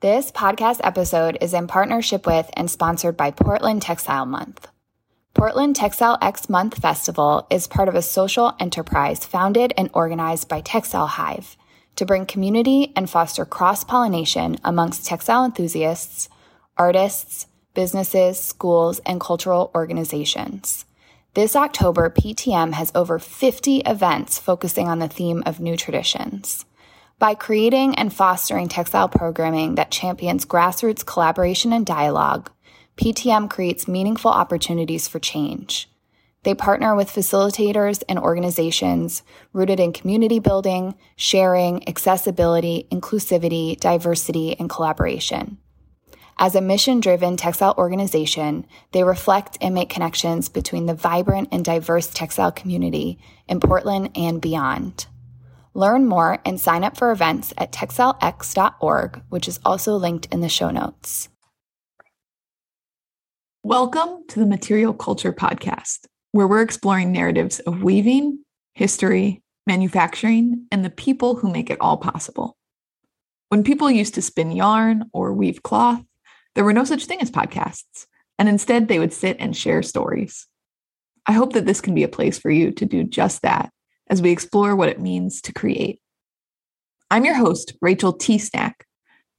This podcast episode is in partnership with and sponsored by Portland Textile Month. Portland Textile X Month Festival is part of a social enterprise founded and organized by Textile Hive to bring community and foster cross pollination amongst textile enthusiasts, artists, businesses, schools, and cultural organizations. This October, PTM has over 50 events focusing on the theme of new traditions. By creating and fostering textile programming that champions grassroots collaboration and dialogue, PTM creates meaningful opportunities for change. They partner with facilitators and organizations rooted in community building, sharing, accessibility, inclusivity, diversity, and collaboration. As a mission driven textile organization, they reflect and make connections between the vibrant and diverse textile community in Portland and beyond. Learn more and sign up for events at textilex.org, which is also linked in the show notes. Welcome to the Material Culture Podcast, where we're exploring narratives of weaving, history, manufacturing, and the people who make it all possible. When people used to spin yarn or weave cloth, there were no such thing as podcasts, and instead they would sit and share stories. I hope that this can be a place for you to do just that as we explore what it means to create. I'm your host, Rachel T. Snack,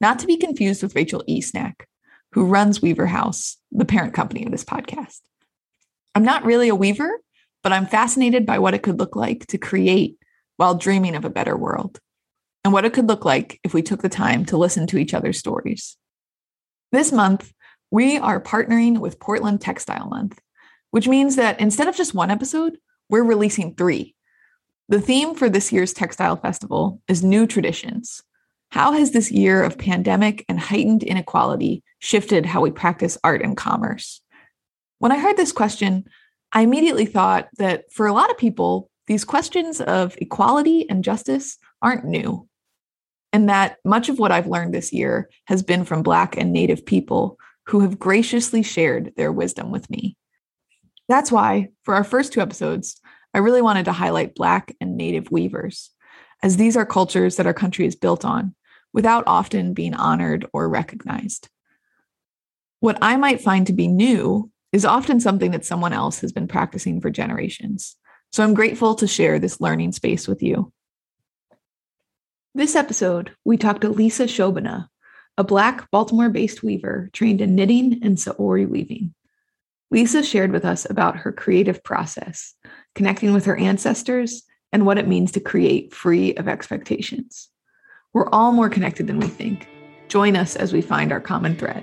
not to be confused with Rachel E. Snack, who runs Weaver House, the parent company of this podcast. I'm not really a weaver, but I'm fascinated by what it could look like to create while dreaming of a better world, and what it could look like if we took the time to listen to each other's stories. This month, we are partnering with Portland Textile Month, which means that instead of just one episode, we're releasing three. The theme for this year's Textile Festival is New Traditions. How has this year of pandemic and heightened inequality shifted how we practice art and commerce? When I heard this question, I immediately thought that for a lot of people, these questions of equality and justice aren't new and that much of what I've learned this year has been from Black and Native people who have graciously shared their wisdom with me. That's why, for our first two episodes, I really wanted to highlight Black and Native weavers, as these are cultures that our country is built on without often being honored or recognized. What I might find to be new is often something that someone else has been practicing for generations. So I'm grateful to share this learning space with you. This episode, we talked to Lisa Shobhana, a Black Baltimore based weaver trained in knitting and saori weaving. Lisa shared with us about her creative process, connecting with her ancestors, and what it means to create free of expectations. We're all more connected than we think. Join us as we find our common thread.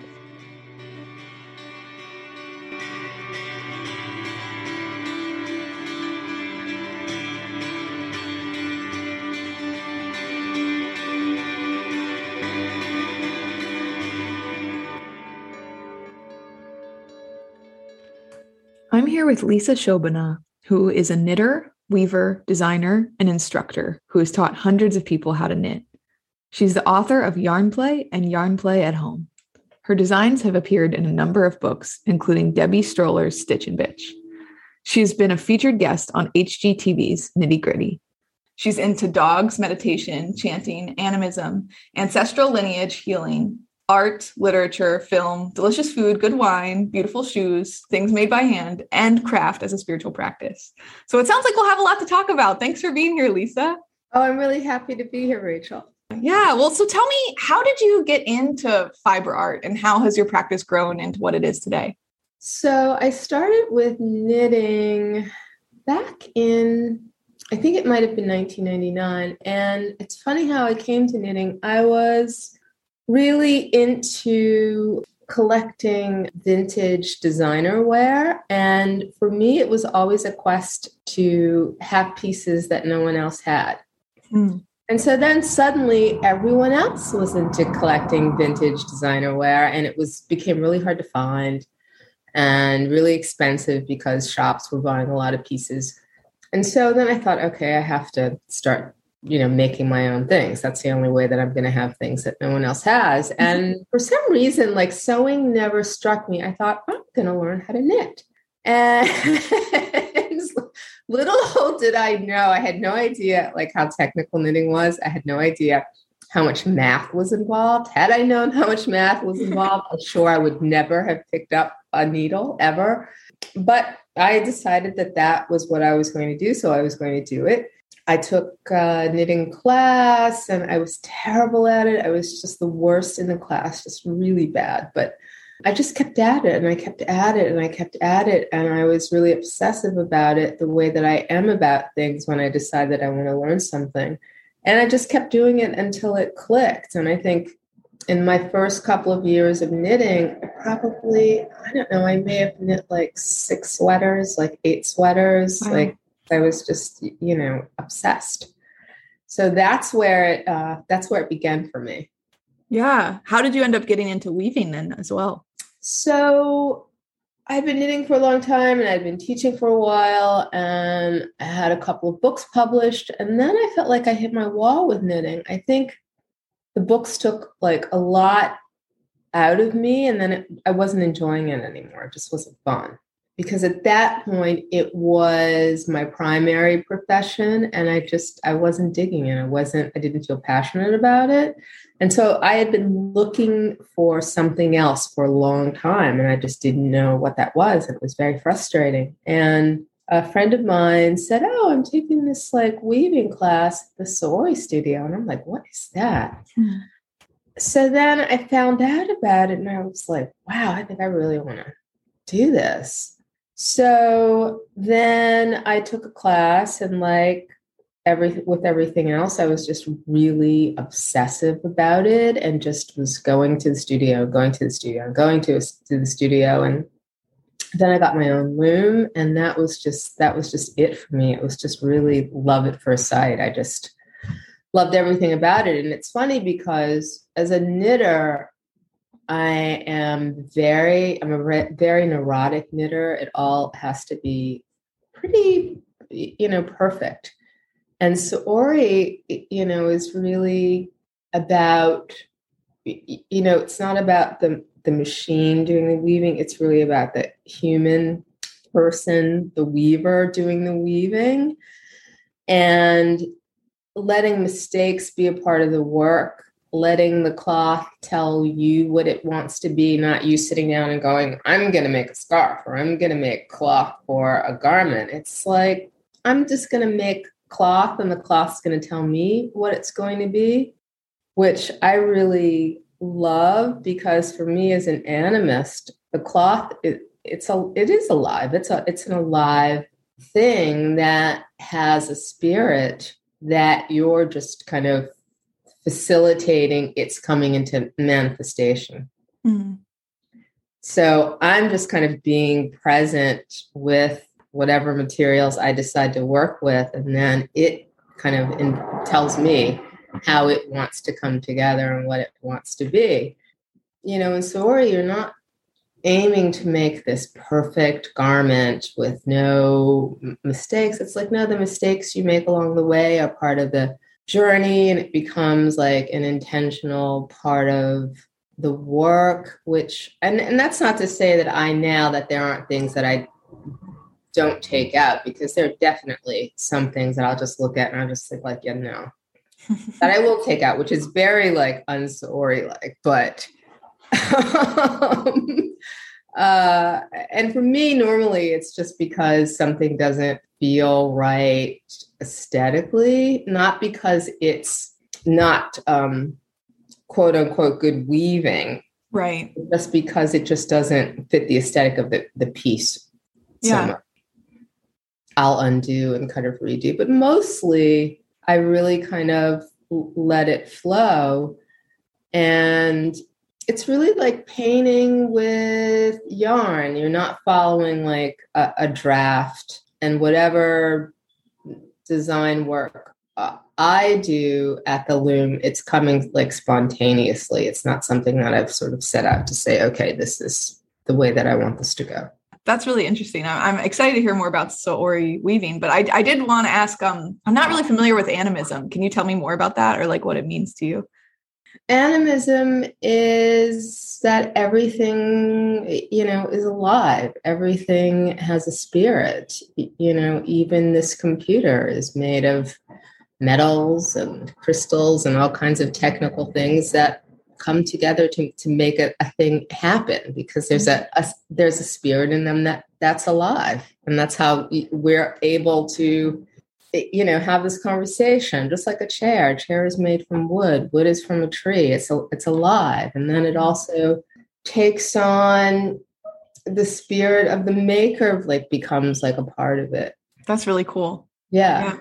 I'm here with Lisa Shobhana, who is a knitter, weaver, designer, and instructor who has taught hundreds of people how to knit. She's the author of Yarn Play and Yarn Play at Home. Her designs have appeared in a number of books, including Debbie Stoller's Stitch and Bitch. She's been a featured guest on HGTV's Knitty Gritty. She's into dogs, meditation, chanting, animism, ancestral lineage healing, art, literature, film, delicious food, good wine, beautiful shoes, things made by hand, and craft as a spiritual practice. So it sounds like we'll have a lot to talk about. Thanks for being here, Lisa. Oh, I'm really happy to be here, Rachel. Yeah. Well, so tell me, how did you get into fiber art and how has your practice grown into what it is today? So I started with knitting back in, I think it might have been 1999. And it's funny how I came to knitting. I was really into collecting vintage designer wear. And for me, it was always a quest to have pieces that no one else had. Mm. And so then suddenly everyone else was into collecting vintage designer wear and it was became really hard to find and really expensive because shops were buying a lot of pieces. And so then I thought, okay, I have to start you know making my own things that's the only way that i'm going to have things that no one else has mm-hmm. and for some reason like sewing never struck me i thought i'm going to learn how to knit and little did i know i had no idea like how technical knitting was i had no idea how much math was involved. Had I known how much math was involved, I'm sure I would never have picked up a needle ever. But I decided that that was what I was going to do. So I was going to do it. I took a knitting class and I was terrible at it. I was just the worst in the class, just really bad. But I just kept at it and I kept at it and I kept at it. And I was really obsessive about it, the way that I am about things when I decide that I want to learn something. And I just kept doing it until it clicked. And I think in my first couple of years of knitting, I probably, I don't know, I may have knit like six sweaters, like eight sweaters. Wow. Like I was just, you know, obsessed. So that's where it, uh, that's where it began for me. Yeah. How did you end up getting into weaving then as well? So I'd been knitting for a long time and I'd been teaching for a while and I had a couple of books published. And then I felt like I hit my wall with knitting. I think the books took like a lot out of me and then it, I wasn't enjoying it anymore. It just wasn't fun. Because at that point it was my primary profession and I just I wasn't digging it. I wasn't I didn't feel passionate about it. And so I had been looking for something else for a long time, and I just didn't know what that was. And it was very frustrating. And a friend of mine said, Oh, I'm taking this like weaving class at the Saori studio. And I'm like, What is that? Hmm. So then I found out about it, and I was like, Wow, I think I really want to do this. So then I took a class and like every with everything else, I was just really obsessive about it and just was going to the studio, going to the studio, going to, to the studio. And then I got my own loom, and that was just that was just it for me. It was just really love at first sight. I just loved everything about it. And it's funny because as a knitter, I am very, I'm a re- very neurotic knitter. It all has to be pretty, you know, perfect. And Saori, you know, is really about, you know, it's not about the, the machine doing the weaving, it's really about the human person, the weaver doing the weaving, and letting mistakes be a part of the work, letting the cloth tell you what it wants to be, not you sitting down and going, I'm going to make a scarf or I'm going to make cloth for a garment. It's like, I'm just going to make cloth and the cloth's going to tell me what it's going to be, which I really love because for me as an animist, the cloth it, it's a it is alive. It's a it's an alive thing that has a spirit that you're just kind of facilitating its coming into manifestation. Mm-hmm. So I'm just kind of being present with whatever materials I decide to work with, and then it kind of in, tells me how it wants to come together and what it wants to be. You know, in Saori, you're not aiming to make this perfect garment with no mistakes. It's like, no, the mistakes you make along the way are part of the journey and it becomes like an intentional part of the work which and and that's not to say that i now that there aren't things that i don't take out because there are definitely some things that I'll just look at and I'll just think like, yeah, no. that I will take out, which is very like un-Saori like, but um, uh, and for me, normally it's just because something doesn't feel right aesthetically, not because it's not um, quote unquote good weaving. Right. Just because it just doesn't fit the aesthetic of the, the piece. Yeah. So I'll undo and kind of redo. But mostly, I really kind of let it flow. And it's really like painting with yarn. You're not following like a, a draft and whatever design work uh, I do at the loom, it's coming like spontaneously. It's not something that I've sort of set out to say, okay, this is the way that I want this to go that's really interesting. I'm excited to hear more about Saori weaving, but I, I did want to ask. Um, I'm not really familiar with animism. Can you tell me more about that, or like what it means to you? Animism is that everything, you know, is alive. Everything has a spirit. You know, even this computer is made of metals and crystals and all kinds of technical things that come together to, to make a, a thing happen because there's a, a, there's a spirit in them that that's alive and that's how we're able to you know have this conversation just like a chair. A chair is made from wood. Wood is from a tree. It's a, it's alive. And then it mm-hmm. also takes on the spirit of the maker like becomes like a part of it. That's really cool. Yeah, yeah.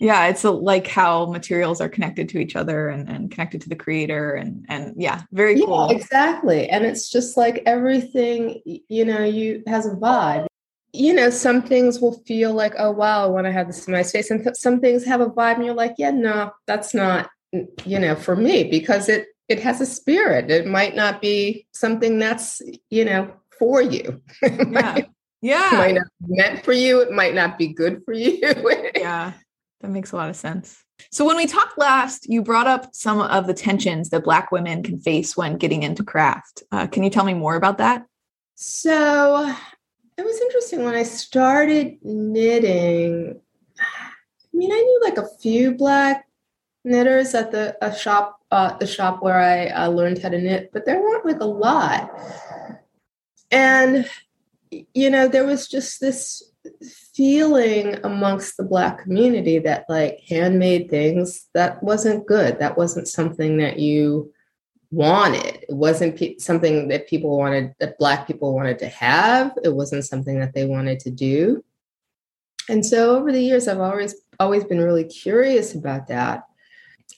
Yeah it's a, like how materials are connected to each other and, and connected to the creator and and yeah very yeah, cool. exactly. And it's just like everything you know you has a vibe you know some things will feel like oh wow i want to have this in my space and th- some things have a vibe and you're like yeah no that's not you know for me because it it has a spirit. It might not be something that's you know for you. Yeah. yeah it might not be meant for you. It might not be good for you. Yeah. That makes a lot of sense. So, when we talked last, you brought up some of the tensions that Black women can face when getting into craft. Uh, can you tell me more about that? So, it was interesting when I started knitting. I mean, I knew like a few Black knitters at the a shop, uh, the shop where I uh, learned how to knit, but there weren't like a lot. And you know, there was just this feeling amongst the black community that like handmade things that wasn't good that wasn't something that you wanted it wasn't pe- something that people wanted that black people wanted to have it wasn't something that they wanted to do and so over the years i've always always been really curious about that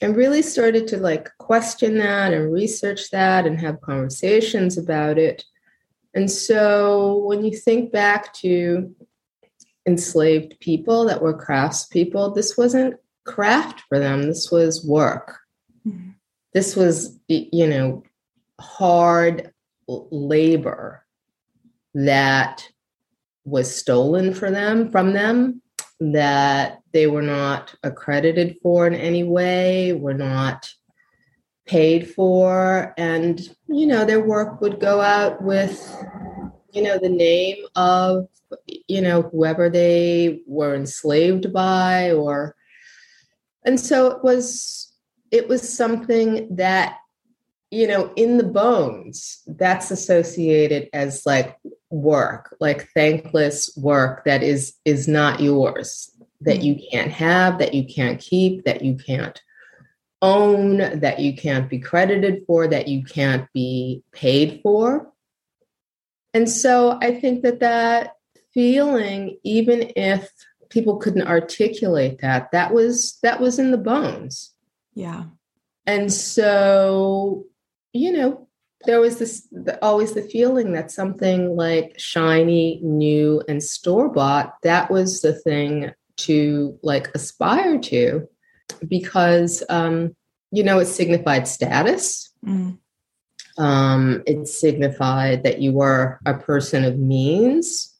and really started to like question that and research that and have conversations about it and so when you think back to enslaved people that were craftspeople, this wasn't craft for them. This was work. Mm-hmm. This was, you know, hard labor that was stolen for them from them that they were not accredited for in any way were not paid for and you know their work would go out with you know the name of you know whoever they were enslaved by or and so it was it was something that you know in the bones that's associated as like work like thankless work that is is not yours that you can't have that you can't keep that you can't own that you can't be credited for that you can't be paid for and so I think that that feeling, even if people couldn't articulate that, that was that was in the bones. Yeah. And so, you know, there was this the, always the feeling that something like shiny, new, and store bought that was the thing to like aspire to, because um, you know it signified status. Mm. Um, it signified that you were a person of means.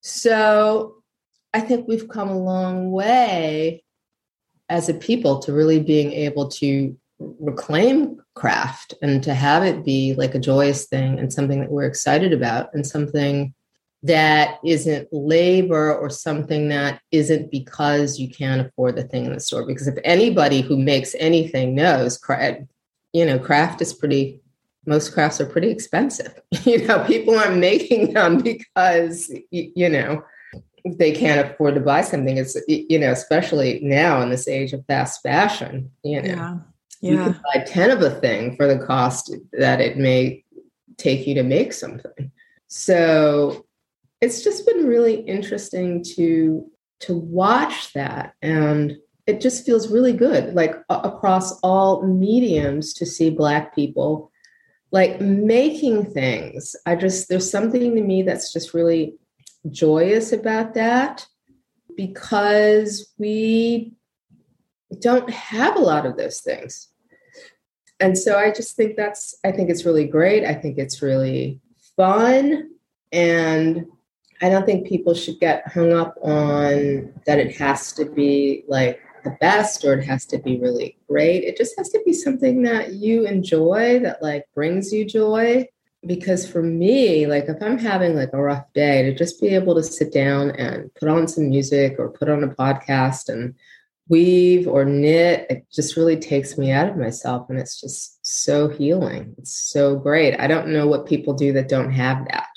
So I think we've come a long way as a people to really being able to reclaim craft and to have it be like a joyous thing and something that we're excited about and something that isn't labor or something that isn't because you can't afford the thing in the store because if anybody who makes anything knows you know craft is pretty most crafts are pretty expensive. You know, people aren't making them because, you know, they can't afford to buy something. It's, you know, especially now in this age of fast fashion, you know, yeah. Yeah. you can buy 10 of a thing for the cost that it may take you to make something. So it's just been really interesting to to watch that and it just feels really good like across all mediums to see black people like making things i just there's something to me that's just really joyous about that because we don't have a lot of those things and so i just think that's i think it's really great i think it's really fun and i don't think people should get hung up on that it has to be like the best or it has to be really great. It just has to be something that you enjoy that like brings you joy. Because for me, like if I'm having like a rough day, to just be able to sit down and put on some music or put on a podcast and weave or knit, it just really takes me out of myself. And it's just so healing. It's so great. I don't know what people do that don't have that.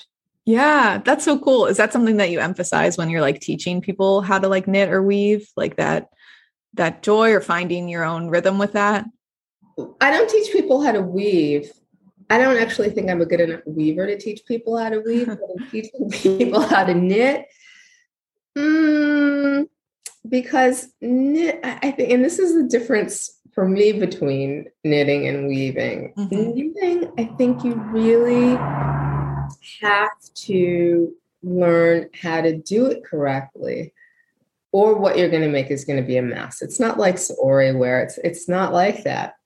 Yeah, that's so cool. Is that something that you emphasize when you're like teaching people how to like knit or weave, like that that joy or finding your own rhythm with that? I don't teach people how to weave. I don't actually think I'm a good enough weaver to teach people how to weave, but I'm teaching people how to knit. Mm, because knit, I think, and this is the difference for me between knitting and weaving. Mm-hmm. Knitting, I think you really have to learn how to do it correctly or what you're going to make is going to be a mess. It's not like Saori where it's it's not like that.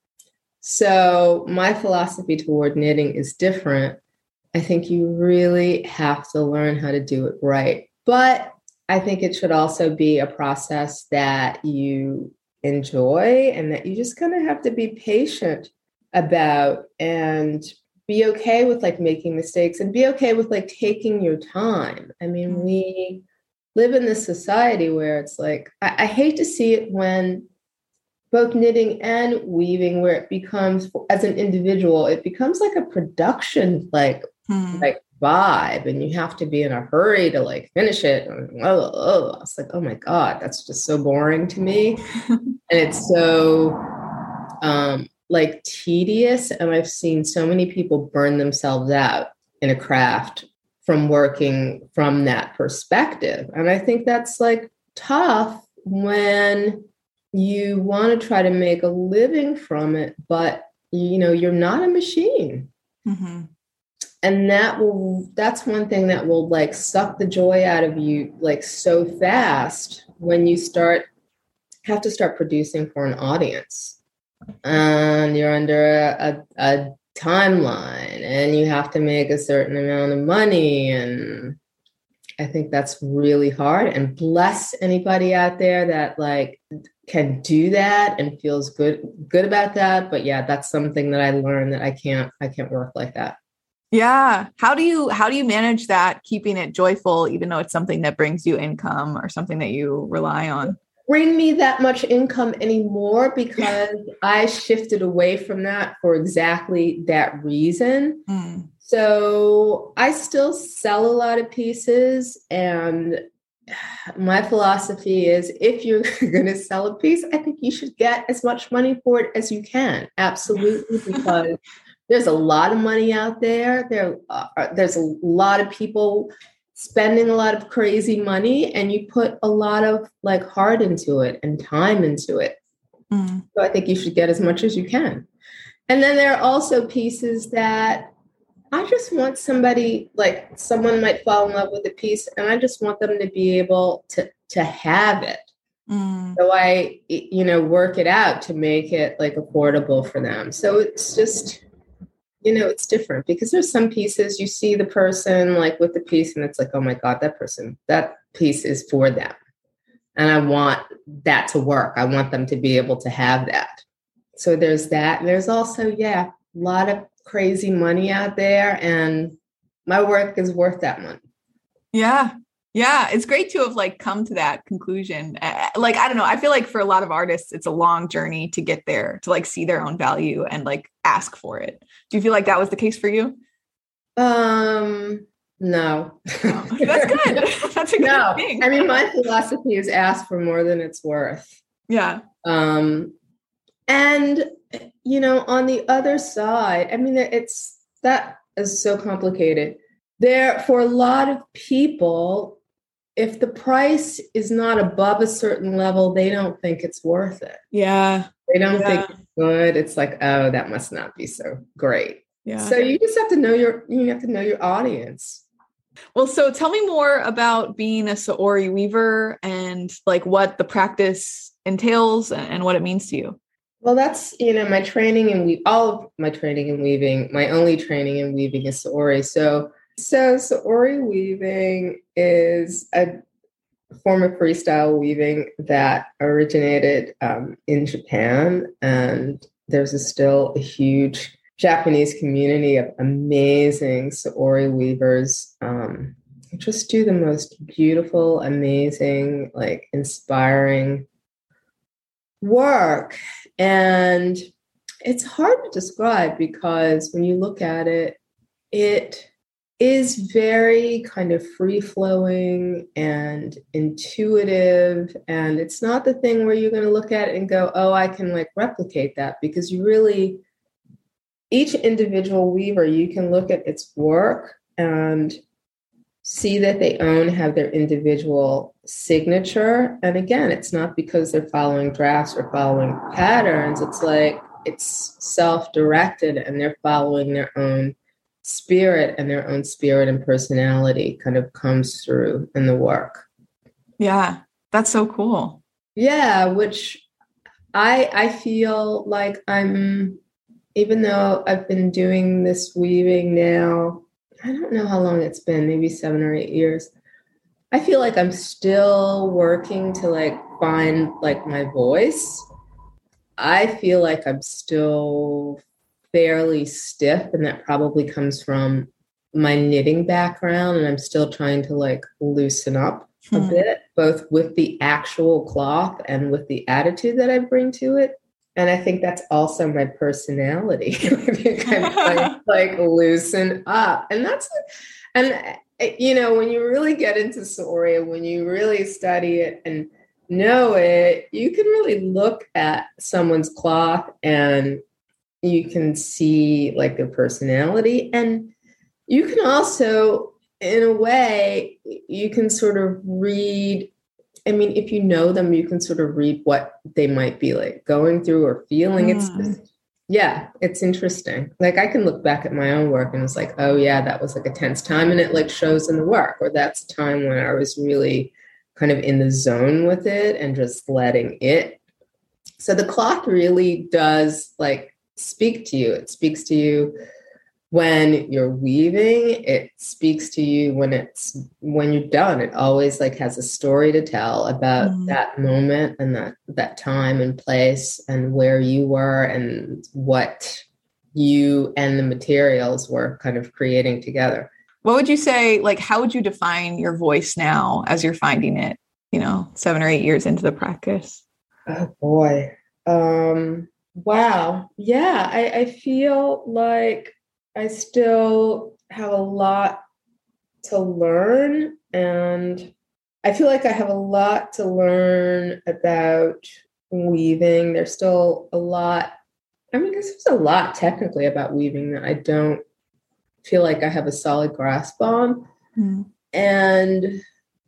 So my philosophy toward knitting is different. I think you really have to learn how to do it right. But I think it should also be a process that you enjoy and that you just kind of have to be patient about and be okay with like making mistakes and be okay with like taking your time. I mean, mm-hmm. we live in this society where it's like, I, I hate to see it when both knitting and weaving, where it becomes as an individual, it becomes like a production, like, hmm. like vibe and you have to be in a hurry to like finish it. And, oh, oh. I was like, oh my God, that's just so boring to me. and it's so um, like tedious. And I've seen so many people burn themselves out in a craft from working from that perspective. And I think that's like tough when you want to try to make a living from it, but you know, you're not a machine. Mm-hmm. And that will that's one thing that will like suck the joy out of you like so fast when you start have to start producing for an audience. And you're under a, a, a timeline and you have to make a certain amount of money and i think that's really hard. And bless anybody out there that like can do that and feels good good about that but yeah that's something that i learned that i can't i can't work like that yeah. How do you how do you manage that keeping it joyful even though it's something that brings you income or something that you rely on? Bring me that much income anymore because I shifted away from that for exactly that reason. Mm. So I still sell a lot of pieces and my philosophy is if you're going to sell a piece, I think you should get as much money for it as you can. Absolutely, because there's a lot of money out there. There, uh, there's a lot of people spending a lot of crazy money, and you put a lot of like heart into it and time into it. Mm. So I think you should get as much as you can. And then there are also pieces that I just want somebody like someone might fall in love with a piece, and I just want them to be able to to have it. Mm. So I, you know, work it out to make it like affordable for them. So it's just you know it's different because there's some pieces you see the person like with the piece and it's like oh my god that person that piece is for them and i want that to work i want them to be able to have that so there's that there's also yeah a lot of crazy money out there and my work is worth that money yeah yeah, it's great to have like come to that conclusion. Like I don't know, I feel like for a lot of artists it's a long journey to get there, to like see their own value and like ask for it. Do you feel like that was the case for you? Um no. Oh, that's good. that's a good no. thing. I mean my philosophy is ask for more than it's worth. Yeah. Um and you know, on the other side, I mean it's that is so complicated. There for a lot of people if the price is not above a certain level, they don't think it's worth it. Yeah. They don't yeah. think it's good. It's like, oh, that must not be so great. Yeah. So you just have to know your you have to know your audience. Well, so tell me more about being a Saori weaver and like what the practice entails and what it means to you. Well, that's you know my training and we all of my training in weaving. My only training in weaving is Saori. So so, Saori weaving is a form of freestyle weaving that originated um, in Japan, and there's a still a huge Japanese community of amazing Saori weavers. Um, just do the most beautiful, amazing, like inspiring work. And it's hard to describe because when you look at it, it is very kind of free flowing and intuitive. And it's not the thing where you're going to look at it and go, oh, I can like replicate that because you really, each individual weaver, you can look at its work and see that they own have their individual signature. And again, it's not because they're following drafts or following patterns. It's like it's self directed and they're following their own spirit and their own spirit and personality kind of comes through in the work. Yeah, that's so cool. Yeah, which I I feel like I'm even though I've been doing this weaving now, I don't know how long it's been, maybe 7 or 8 years. I feel like I'm still working to like find like my voice. I feel like I'm still fairly stiff and that probably comes from my knitting background and i'm still trying to like loosen up hmm. a bit both with the actual cloth and with the attitude that i bring to it and i think that's also my personality. Like, like loosen up. And that's and eh, you know when you really get into Saori when you really study it and know it you can really look at someone's cloth and you can see like their personality. And you can also in a way you can sort of read i mean if you know them you can sort of read what they might be like going through or feeling mm. it's hmm. just, yeah it's interesting like i can look back at my own work and it's like oh yeah that was like a tense time and it like shows in the work or that's a time when i was really kind of in the zone with it and just letting it so the cloth really does like speak to you. It speaks to you when you're weaving it speaks to you when it's when you're done it always like has a story to tell about mm. that moment and that that time and place and where you were and what you and the materials were kind of creating together what would you say like how would you define your voice now as you're finding it you know seven or eight years into the practice oh boy um Wow. Yeah, I, I feel like I still have a lot to learn. And I feel like I have a lot to learn about weaving. There's still a lot, I mean, there's a lot technically about weaving that I don't feel like I have a solid grasp on. Mm. And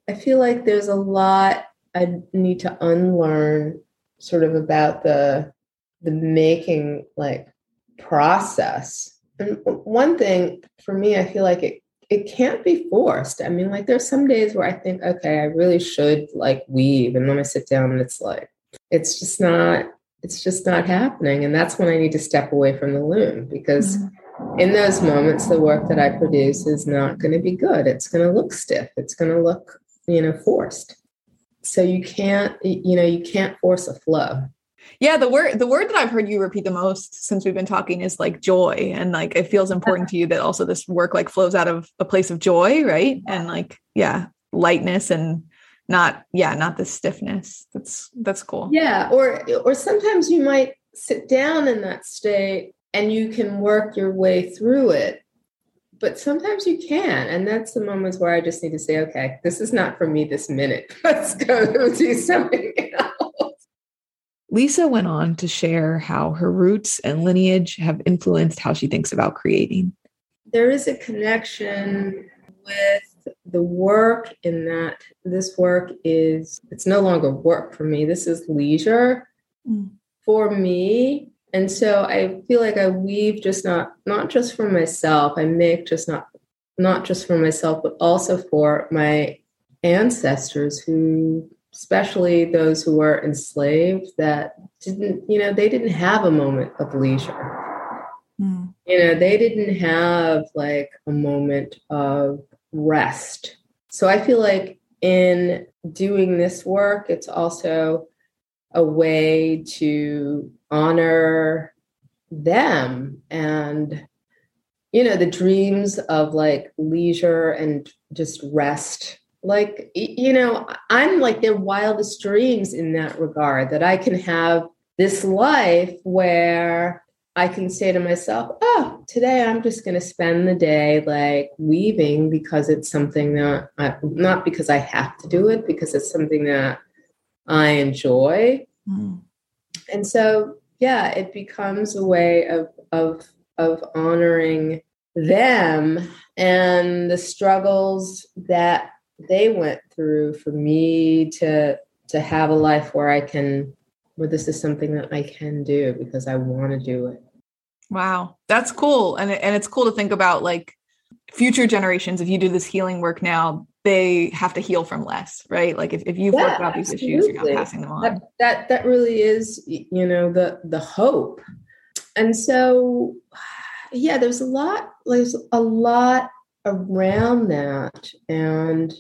I feel like there's a lot I need to unlearn sort of about the the making like process. And one thing for me, I feel like it it can't be forced. I mean, like there's some days where I think, okay, I really should like weave, and then I sit down and it's like it's just not it's just not happening, and that's when I need to step away from the loom because. Mm-hmm. In those moments, the work that I produce is not going to be good. It's going to look stiff. It's going to look, you know, forced. So you can't, you know, you can't force a flow. Yeah, the word the word that I've heard you repeat the most since we've been talking is like joy and like it feels important to you that also this work like flows out of a place of joy, right? And like yeah, lightness and not yeah, not the stiffness. That's that's cool. Yeah, or or sometimes you might sit down in that state and you can work your way through it. But sometimes you can. And that's the moments where I just need to say, okay, this is not for me this minute. Let's go do something. Lisa went on to share how her roots and lineage have influenced how she thinks about creating. There is a connection with the work in that this work is it's no longer work for me this is leisure mm. for me and so i feel like i weave just not not just for myself i make just not not just for myself but also for my ancestors who especially those who were enslaved that didn't you know they didn't have a moment of leisure mm. you know they didn't have like a moment of rest so i feel like in doing this work it's also a way to honor them and you know the dreams of like leisure and just rest like you know i'm like their wildest dreams in that regard that i can have this life where i can say to myself oh today i'm just going to spend the day like weaving because it's something that I, not because i have to do it because it's something that i enjoy mm. and so yeah it becomes a way of of of honoring them and the struggles that they went through for me to to have a life where I can where this is something that I can do because I want to do it. Wow, that's cool. And and it's cool to think about like future generations if you do this healing work now, they have to heal from less, right? Like if, if you've yeah, worked out these absolutely. issues, you're not passing them on. That, that that really is you know the the hope. And so yeah, there's a lot there's a lot around that and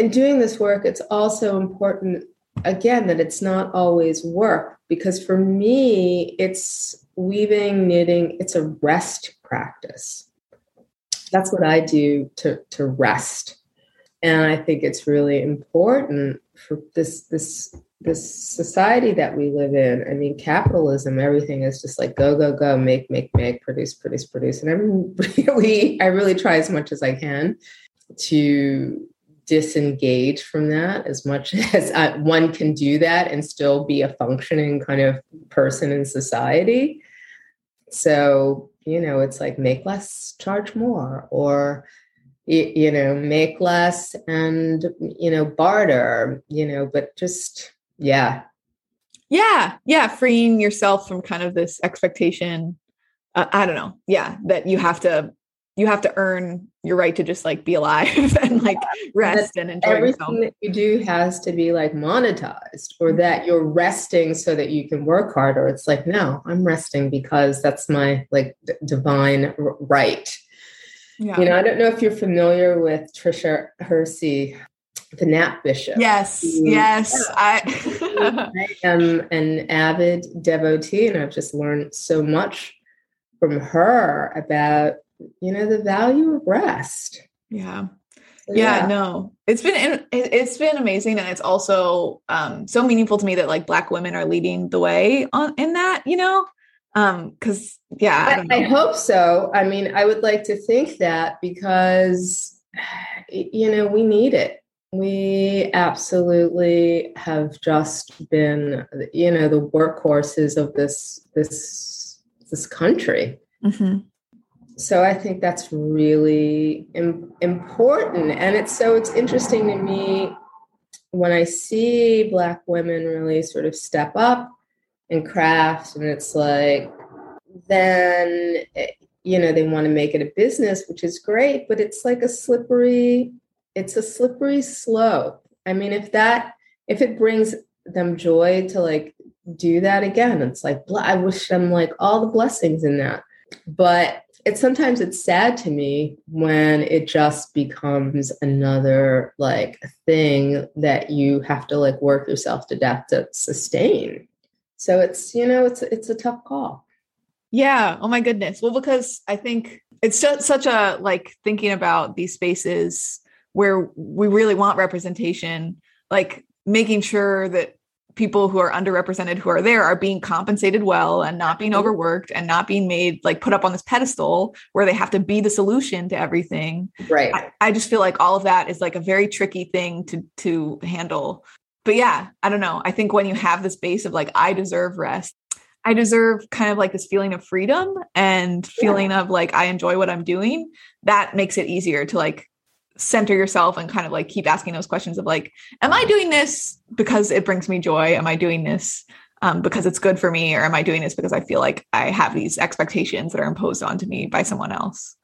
in doing this work, it's also important, again, that it's not always work, because for me, it's weaving, knitting, it's a rest practice. That's what I do to, to rest. And I think it's really important for this, this, this society that we live in. I mean, capitalism, everything is just like go, go, go, make, make, make, produce, produce, produce. And I'm really, I really try as much as I can to disengage from that as much as I, one can do that and still be a functioning kind of person in society. So, you know, it's like make less, charge more, or, you know, make less and, you know, barter, you know, but just, yeah. Yeah. Yeah. Freeing yourself from kind of this expectation. Uh, I don't know. Yeah. That you have to you have to earn your right to just like be alive and like rest and enjoy everything yourself. that you do has to be like monetized or mm-hmm. that you're resting so that you can work harder it's like no i'm resting because that's my like d- divine r- right yeah. you know i don't know if you're familiar with Tricia Hersey the nap bishop yes yes yeah. I, I am an avid devotee and i've just learned so much from her about you know the value of rest. Yeah. So, yeah, yeah, no it's been it's been amazing and it's also um so meaningful to me that like black women are leading the way on in that you know? Um because yeah I, I, hope so. I mean i would like to think that because you know we need it. We absolutely have just been you know the workhorses of this this this country. Mm-hmm so I think that's really Im- important. And it's so it's interesting to me when I see Black women really sort of step up and craft, and it's like, then, eh, you know, they want to make it a business, which is great, but it's like a slippery, it's a slippery slope. I mean, if that, if it brings them joy to like do that again, it's like, I wish them like all the blessings in that. But it's sometimes it's sad to me when it just becomes another like thing that you have to like work yourself to death to sustain. So it's you know it's it's a tough call. Yeah. Oh my goodness. Well because i think it's such a like thinking about these spaces where we really want representation like making sure that people who are underrepresented who are there are being compensated well and not being mm-hmm. overworked and not being made like put up on this pedestal where they have to be the solution to everything. Right. I, I, just feel like all of that is like a very tricky thing to to handle. But yeah i don't know. I think when you have this base of like i deserve rest i deserve kind of like this feeling of freedom and feeling yeah. of like i enjoy what i'm doing that makes it easier to like center yourself and kind of like keep asking those questions of like, am I doing this because it brings me joy? Am I doing this um, because it's good for me? Or am I doing this because I feel like I have these expectations that are imposed onto me by someone else?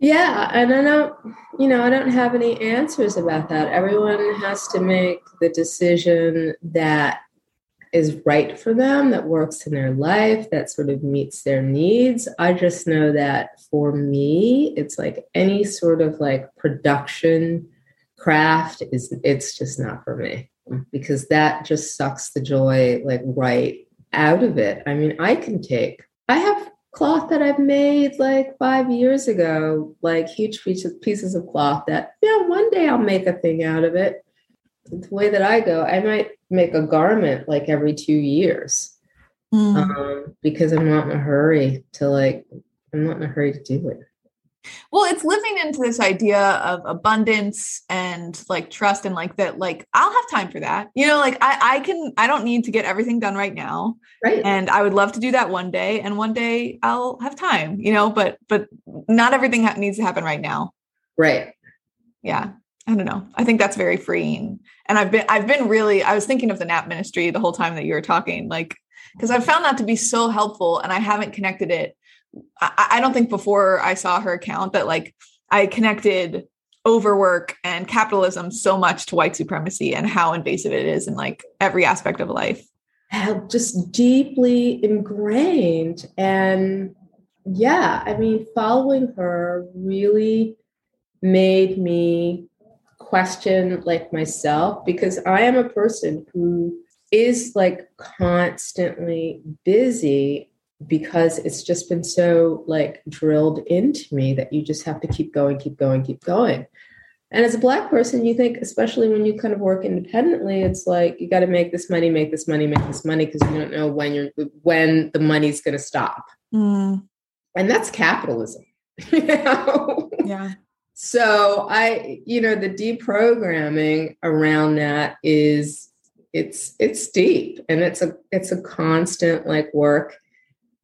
Yeah. And I don't, you know, I don't have any answers about that. Everyone has to make the decision that is right for them, that works in their life, that sort of meets their needs. I just know that for me, it's like any sort of like production craft is it's just not for me because that just sucks the joy like right out of it. I mean, I can take I have cloth that I've made like five years ago, like huge pieces pieces of cloth that, yeah, one day I'll make a thing out of it. The way that I go, I might make a garment like every two years mm. um, because I'm not in a hurry to like, I'm not in a hurry to do it. Well, it's living into this idea of abundance and like trust and like that, like I'll have time for that. You know, like I, I can, I don't need to get everything done right now. Right. And I would love to do that one day. And one day I'll have time, you know, but, but not everything ha- needs to happen right now. Right. Yeah. I don't know. I think that's very freeing. And I've been, I've been really, I was thinking of the nap ministry the whole time that you were talking, like, because I've found that to be so helpful and I haven't connected it I, I don't think before I saw her account that like I connected overwork and capitalism so much to white supremacy and how invasive it is in like every aspect of life. Just deeply ingrained. And yeah, I mean, following her really made me question like myself because I am a person who is like constantly busy because it's just been so like drilled into me that you just have to keep going, keep going, keep going. And as a black person, you think, especially when you kind of work independently, it's like you got to make this money, make this money, make this money because you don't know when you're when the money's going to stop. Mm. And that's capitalism. you know? Yeah. So I, you know, the deprogramming around that is it's it's deep and it's a it's a constant like work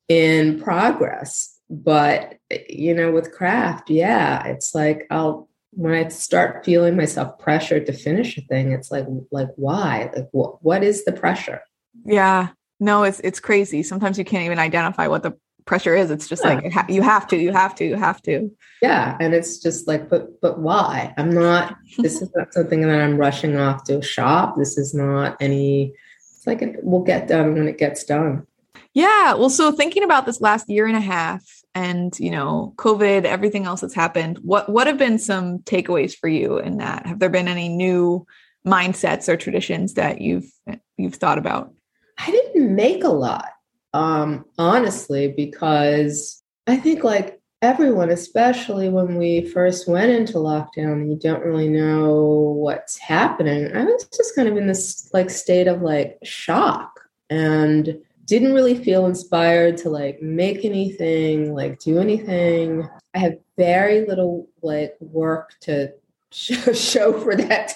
in progress. But, you know, with craft, yeah, it's like I'll, when I start feeling myself pressured to finish a thing, it's like, like, why? Like, what, what is the pressure? Yeah. No, it's, it's crazy. Sometimes you can't even identify what the pressure is. It's just yeah. like, you have to, you have to, you have to. Yeah. And it's just like, but, but why? I'm not, this is not something that I'm rushing off to a shop. This is not any, it's like, it will get done when it gets done. Yeah. Well, so thinking about this last year and a half and, you know, COVID, everything else that's happened, what what have been some takeaways for you in that? Have there been any new mindsets or traditions that you've you've thought about? I didn't make a lot. Um, honestly, because I think like everyone, especially when we first went into lockdown and you don't really know what's happening, I was just kind of in this like state of like shock. And didn't really feel inspired to like make anything, like do anything. I have very little like work to show, show for that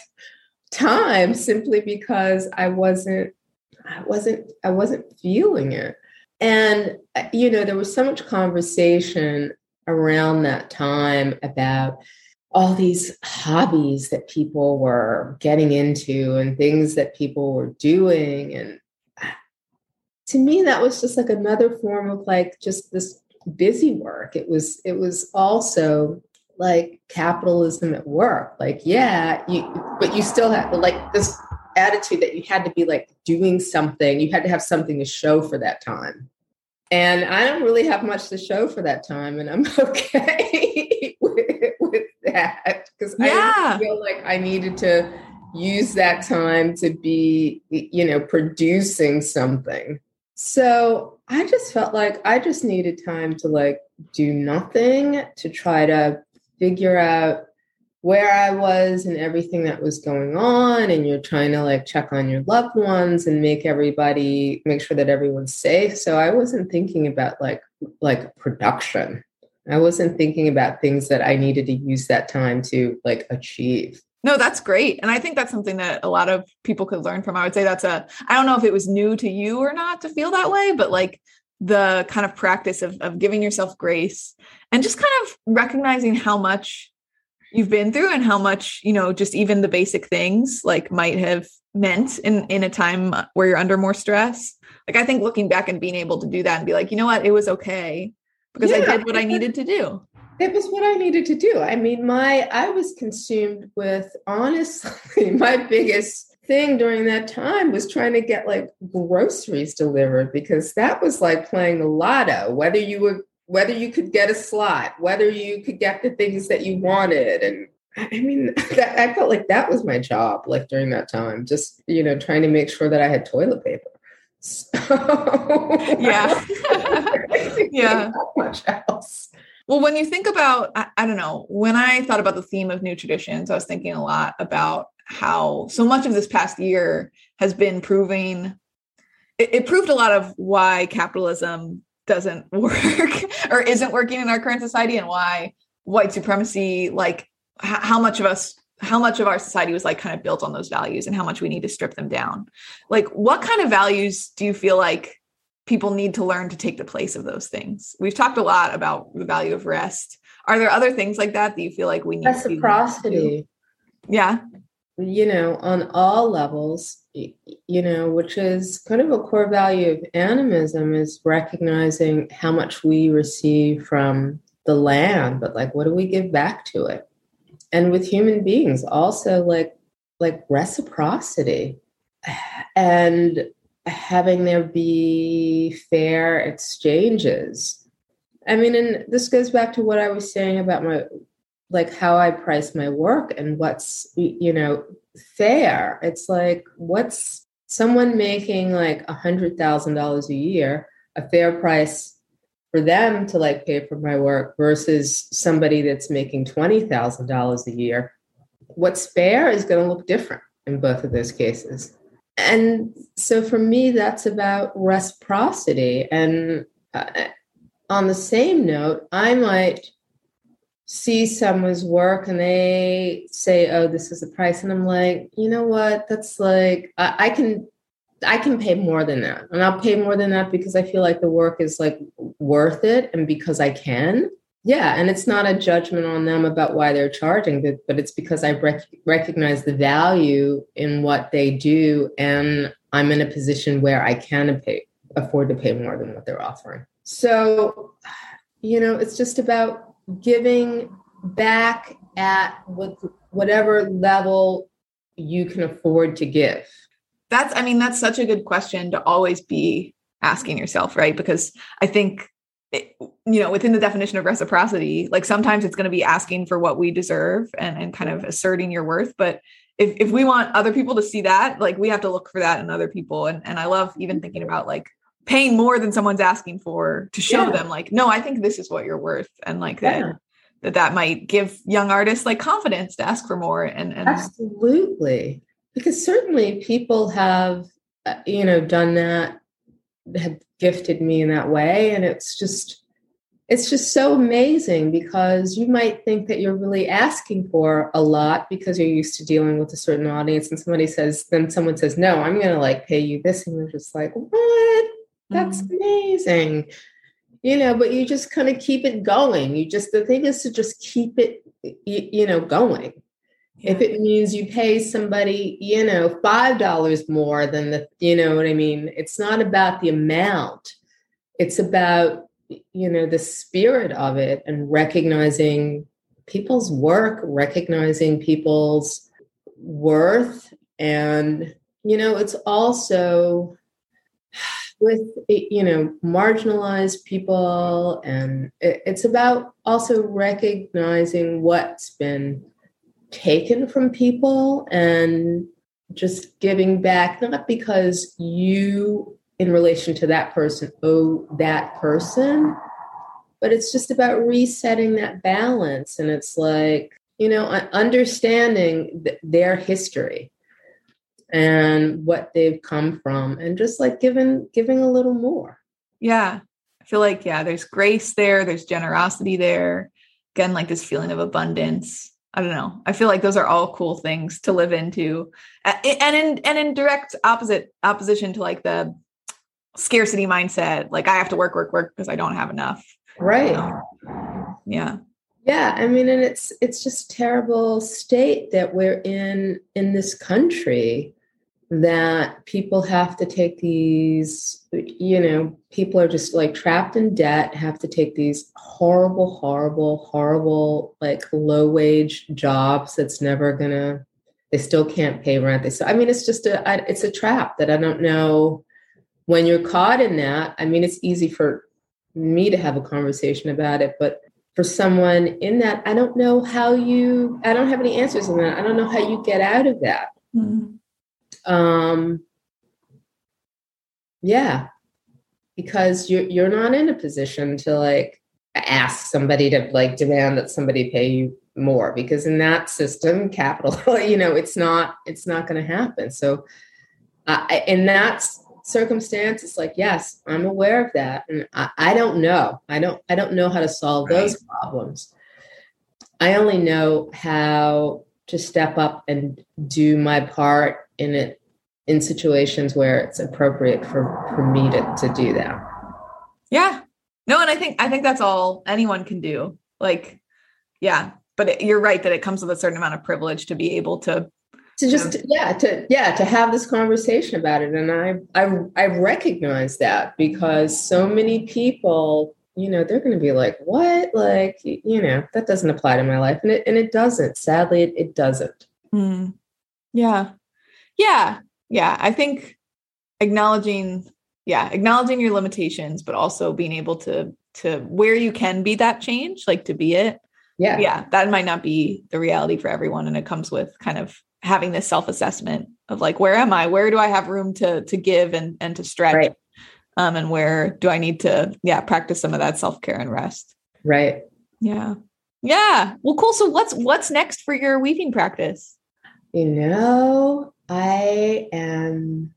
time simply because I wasn't I wasn't I wasn't feeling it. And you know, there was so much conversation around that time about all these hobbies that people were getting into and things that people were doing. And to me that was just like another form of like just this busy work. It was it was also like capitalism at work. Like yeah you but you still have like this attitude that you had to be like doing something. You had to have something to show for that time. And i don't really have much to show for that time and i'm okay with, with that because yeah. i feel like i needed to use that time to be you know producing something. So I just felt like I just needed time to like do nothing to try to figure out where I was and everything that was going on. And you're trying to like check on your loved ones and make everybody make sure that everyone's safe. So I wasn't thinking about like like production. I wasn't thinking about things that I needed to use that time to like achieve. No, that's great. And I think that's something that a lot of people could learn from. I would say that's a, I don't know if it was new to you or not to feel that way, but like the kind of practice of, of giving yourself grace and just kind of recognizing how much you've been through and how much, you know, just even the basic things like might have meant in, in a time where you're under more stress. Like I think looking back and being able to do that and be like, you know what, it was okay because yeah. I did what I needed to do it was what I needed to do. I mean, my I was consumed with honestly my biggest thing during that time was trying to get like groceries delivered because that was like playing the lotto, whether you were whether you could get a slot, whether you could get the things that you wanted. And I mean, that, I felt like that was my job, like during that time, just, you know, trying to make sure that I had toilet paper. So, yeah. yeah. much else. Well, when you think about, I, I, don't know, when I thought about the theme of new traditions, I was thinking a lot about how so much of this past year has been proving, it, it proved a lot of why capitalism doesn't work or isn't working in our current society and why white supremacy, like h- how much of us how much of our society was like kind of built on those values and how much we need to strip them down. Like, what kind of values do you feel like people need to learn to take the place of those things? We've talked a lot about the value of rest. Are there other things like that that you feel like we need reciprocity? Yeah. You know, on all levels, you know, which is kind of a core value of animism is recognizing how much we receive from the land, but like, what do we give back to it? and with human beings also like like reciprocity and having there be fair exchanges i mean and this goes back to what i was saying about my like how i price my work and what's you know fair it's like what's someone making like a hundred thousand dollars a year a fair price for them to like pay for my work versus somebody that's making $20,000 a year, what's fair is going to look different in both of those cases. And so for me, that's about reciprocity. And uh, on the same note, I might see someone's work and they say, oh, this is the price. And I'm like, you know what? That's like, I, I can I can pay more than that. And I'll pay more than that because I feel like the work is like worth it and because I can. Yeah, and it's not a judgment on them about why they're charging, but, but it's because I rec- recognize the value in what they do and I'm in a position where I can pay afford to pay more than what they're offering. So, you know, it's just about giving back at what, whatever level you can afford to give? That's i mean that's such a good question to always be asking yourself right? Because i think it, you know within the definition of reciprocity like sometimes it's going to be asking for what we deserve and, and kind of asserting your worth. But if, if we want other people to see that like we have to look for that in other people. And, and i love even thinking about like paying more than someone's asking for to show yeah. them like no i think this is what you're worth and like yeah. that that that might give young artists like confidence to ask for more and, and absolutely because certainly people have uh, you know done that have gifted me in that way and it's just it's just so amazing because you might think that you're really asking for a lot because you're used to dealing with a certain audience and somebody says then someone says no i'm going to like pay you this and you're just like what that's mm. amazing you know but you just kind of keep it going you just the thing is to just keep it you, you know going if it means you pay somebody, you know, $5 more than the, you know what I mean? It's not about the amount. It's about, you know, the spirit of it and recognizing people's work, recognizing people's worth. And, you know, it's also with, you know, marginalized people. And it's about also recognizing what's been taken from people and just giving back, not because you, in relation to that person, owe that person, but it's just about resetting that balance. And it's like, you know, understanding th- their history and what they've come from and just like giving giving a little more yeah i feel like yeah there's grace there there's generosity there again like this feeling of abundance I don't know. I feel like those are all cool things to live into, and in and in direct opposite opposition to like the scarcity mindset. Like I have to work, work, work because I don't have enough. Right. Um, yeah. Yeah. I mean, and it's it's just terrible state that we're in in this country that people have to take these, you know, people are just like trapped in debt, have to take these horrible, horrible, horrible, like low wage jobs that's never gonna, they still can't pay rent. They so I mean, it's just a, it's a trap that I don't know when you're caught in that. I mean, it's easy for me to have a conversation about it, but for someone in that, I don't know how you, I don't have any answers on that. I don't know how you get out of that. Mm-hmm um, yeah. because you're you're not in a position to like ask somebody to like demand that somebody pay you more because in that system capital you know it's not it's not going to happen so uh, in that circumstance it's like yes i'm aware of that and I, I don't know i don't i don't know how to solve right. those problems i only know how to step up and do my part in it in situations where it's appropriate for for me to to do that. Yeah. No and i think i think that's all anyone can do. Like yeah but it, you're right that it comes with a certain amount of privilege to be able to to just yeah to yeah to have this conversation about it. And i i i recognize that because so many people you know they're going to be like what? Like you know that doesn't apply to my life. And it and it doesn't. Sadly it, it doesn't. Mm. yeah yeah. Yeah i think acknowledging yeah acknowledging your limitations but also being able to to where you can be that change like to be it. Yeah. Yeah that might not be the reality for everyone and it comes with kind of having this self-assessment of like where am i? Where do i have room to to give and and to stretch? Right. um and where do i need to yeah practice some of that self-care and rest. Right. Yeah. Yeah. Well cool. So what's what's next for your weaving practice? You know i am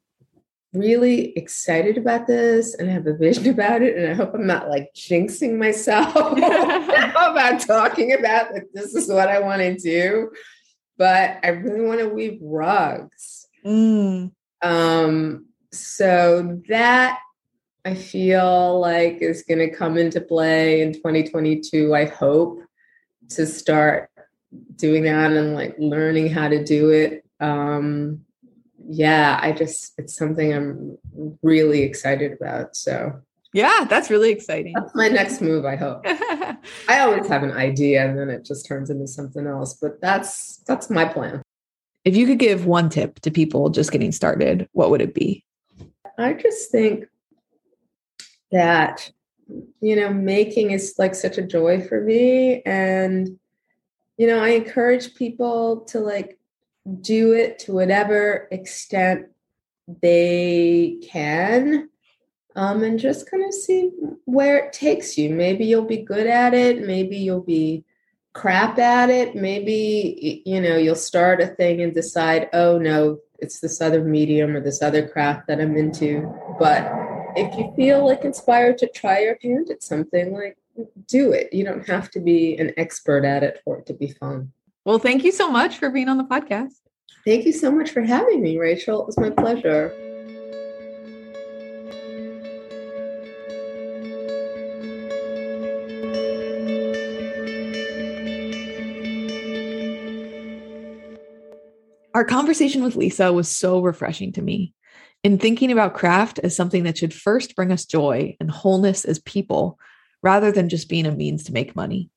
really excited about this and I have a vision about it. And I hope I'm not like jinxing myself about talking about like this is what I want to do. But I really want to weave rugs. Mm. Um, so that I feel like is going to come into play in 2022. I hope to start doing that and like learning how to do it. Um, yeah, I just, it's something I'm really excited about. So, yeah, that's really exciting. That's my next move, I hope. I always have an idea and then it just turns into something else, but that's that's my plan. If you could give one tip to people just getting started, what would it be? I just think that you know, making is like such a joy for me and you know, I encourage people to like do it to whatever extent they can um, and just kind of see where it takes you. Maybe you'll be good at it. Maybe you'll be crap at it. Maybe, you know, you'll start a thing and decide, oh no, it's this other medium or this other craft that I'm into. But if you feel like inspired to try your hand at something, like do it. You don't have to be an expert at it for it to be fun. Well, thank you so much for being on the podcast. Thank you so much for having me, Rachel. It was my pleasure. Our conversation with Lisa was so refreshing to me. In thinking about craft as something that should first bring us joy and wholeness as people, rather than just being a means to make money.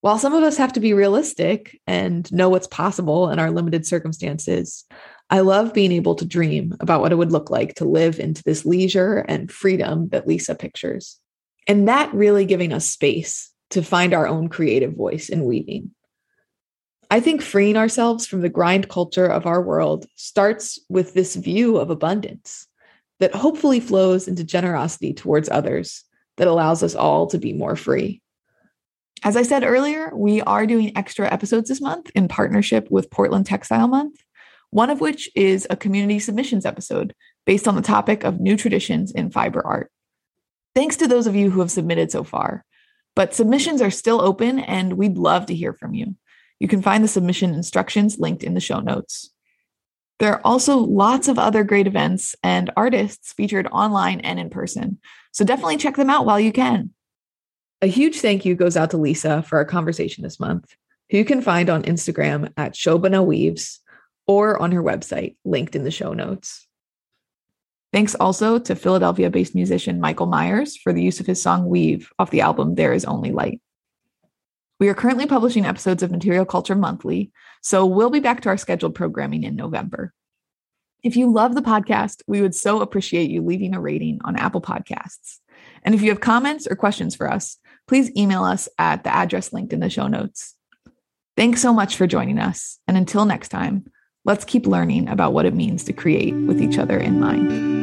While some of us have to be realistic and know what's possible in our limited circumstances, I love being able to dream about what it would look like to live into this leisure and freedom that Lisa pictures. And that really giving us space to find our own creative voice in weaving. I think freeing ourselves from the grind culture of our world starts with this view of abundance that hopefully flows into generosity towards others that allows us all to be more free. As I said earlier, we are doing extra episodes this month in partnership with Portland Textile Month, one of which is a community submissions episode based on the topic of new traditions in fiber art. Thanks to those of you who have submitted so far, but submissions are still open and we'd love to hear from you. You can find the submission instructions linked in the show notes. There are also lots of other great events and artists featured online and in person, so definitely check them out while you can. A huge thank you goes out to Lisa for our conversation this month, who you can find on Instagram at Shobhana Weaves or on her website, linked in the show notes. Thanks also to Philadelphia based musician Michael Myers for the use of his song Weave off the album There Is Only Light. We are currently publishing episodes of Material Culture monthly, so we'll be back to our scheduled programming in November. If you love the podcast, we would so appreciate you leaving a rating on Apple Podcasts. And if you have comments or questions for us, please email us at the address linked in the show notes. Thanks so much for joining us. And until next time, let's keep learning about what it means to create with each other in mind.